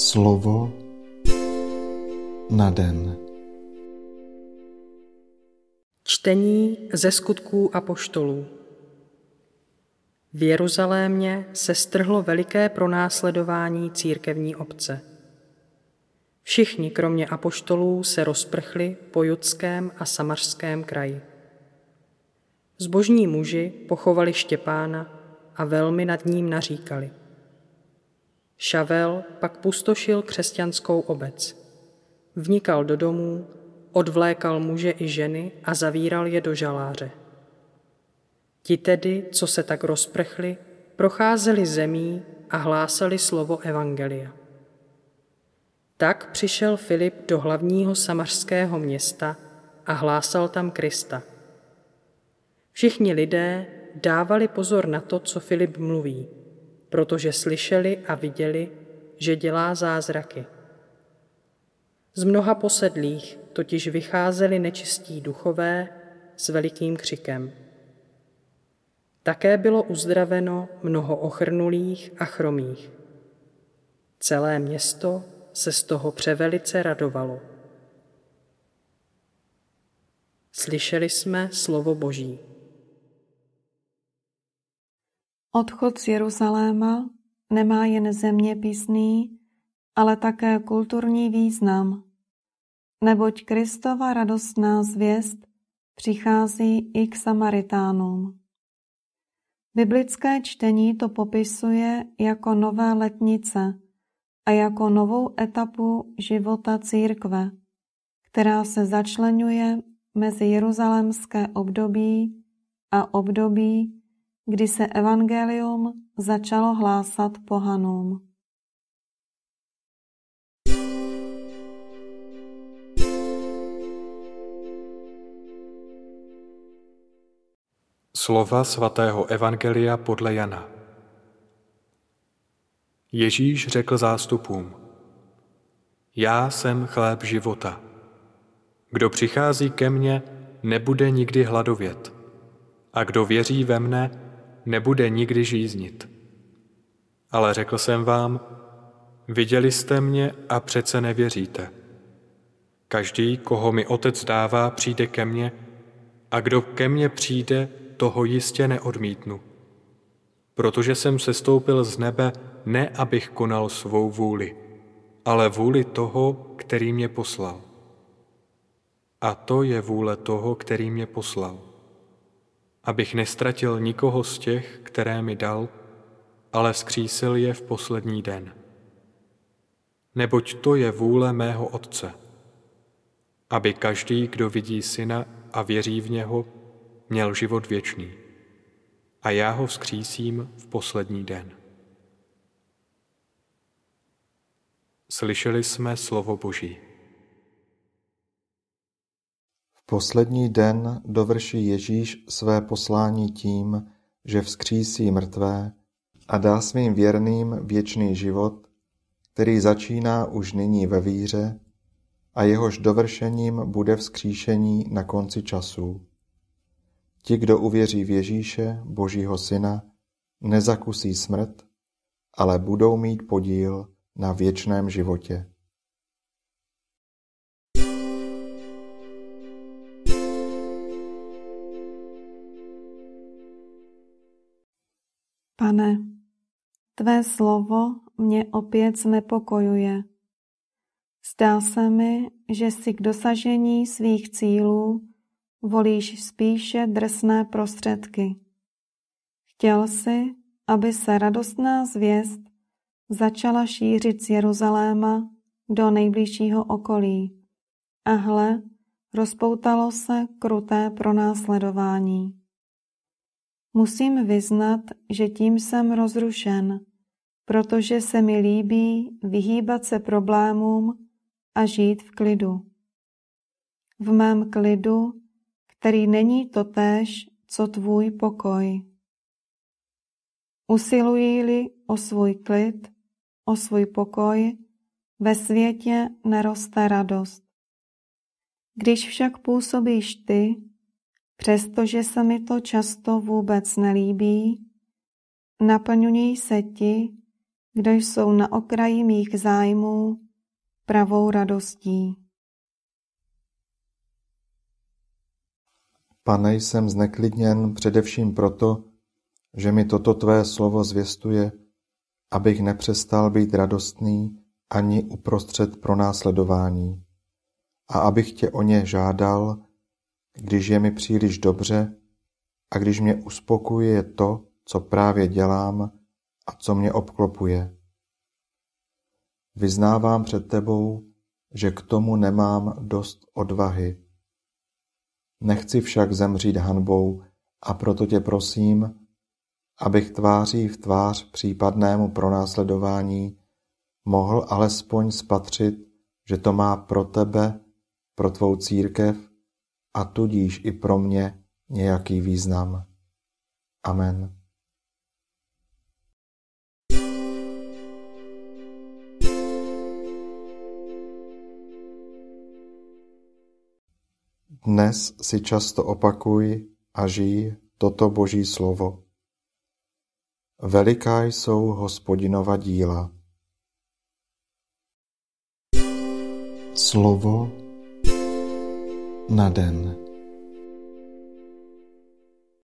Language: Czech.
Slovo na den. Čtení ze skutků apoštolů. V Jeruzalémě se strhlo veliké pronásledování církevní obce. Všichni, kromě apoštolů, se rozprchli po judském a samařském kraji. Zbožní muži pochovali Štěpána a velmi nad ním naříkali. Šavel pak pustošil křesťanskou obec. Vnikal do domů, odvlékal muže i ženy a zavíral je do žaláře. Ti tedy, co se tak rozprchli, procházeli zemí a hlásali slovo Evangelia. Tak přišel Filip do hlavního samařského města a hlásal tam Krista. Všichni lidé dávali pozor na to, co Filip mluví, protože slyšeli a viděli, že dělá zázraky. Z mnoha posedlých totiž vycházeli nečistí duchové s velikým křikem. Také bylo uzdraveno mnoho ochrnulých a chromých. Celé město se z toho převelice radovalo. Slyšeli jsme slovo Boží. Odchod z Jeruzaléma nemá jen zeměpisný, ale také kulturní význam, neboť Kristova radostná zvěst přichází i k Samaritánům. Biblické čtení to popisuje jako nové letnice a jako novou etapu života církve, která se začlenuje mezi jeruzalémské období a období, kdy se evangelium začalo hlásat pohanům. Slova svatého Evangelia podle Jana Ježíš řekl zástupům, Já jsem chléb života. Kdo přichází ke mně, nebude nikdy hladovět. A kdo věří ve mne, nebude nikdy žíznit. Ale řekl jsem vám, viděli jste mě a přece nevěříte. Každý, koho mi otec dává, přijde ke mně a kdo ke mně přijde, toho jistě neodmítnu. Protože jsem se stoupil z nebe, ne abych konal svou vůli, ale vůli toho, který mě poslal. A to je vůle toho, který mě poslal abych nestratil nikoho z těch, které mi dal, ale vzkřísil je v poslední den. Neboť to je vůle mého Otce, aby každý, kdo vidí Syna a věří v něho, měl život věčný. A já ho vzkřísím v poslední den. Slyšeli jsme slovo Boží. Poslední den dovrší Ježíš své poslání tím, že vzkřísí mrtvé a dá svým věrným věčný život, který začíná už nyní ve víře a jehož dovršením bude vzkříšení na konci časů. Ti, kdo uvěří v Ježíše, Božího Syna, nezakusí smrt, ale budou mít podíl na věčném životě. Pane, tvé slovo mě opět znepokojuje. Zdá se mi, že si k dosažení svých cílů volíš spíše drsné prostředky. Chtěl si, aby se radostná zvěst začala šířit z Jeruzaléma do nejbližšího okolí. A hle, rozpoutalo se kruté pronásledování. Musím vyznat, že tím jsem rozrušen, protože se mi líbí vyhýbat se problémům a žít v klidu. V mém klidu, který není totéž, co tvůj pokoj. Usiluji-li o svůj klid, o svůj pokoj, ve světě neroste radost. Když však působíš ty, Přestože se mi to často vůbec nelíbí, naplňují se ti, kdo jsou na okraji mých zájmů, pravou radostí. Pane, jsem zneklidněn především proto, že mi toto tvé slovo zvěstuje, abych nepřestal být radostný ani uprostřed pronásledování a abych tě o ně žádal, když je mi příliš dobře a když mě uspokuje to, co právě dělám a co mě obklopuje. Vyznávám před tebou, že k tomu nemám dost odvahy. Nechci však zemřít hanbou a proto tě prosím, abych tváří v tvář případnému pronásledování mohl alespoň spatřit, že to má pro tebe, pro tvou církev a tudíž i pro mě nějaký význam. Amen. Dnes si často opakuj a žij toto Boží slovo. Veliká jsou hospodinova díla. Slovo na den.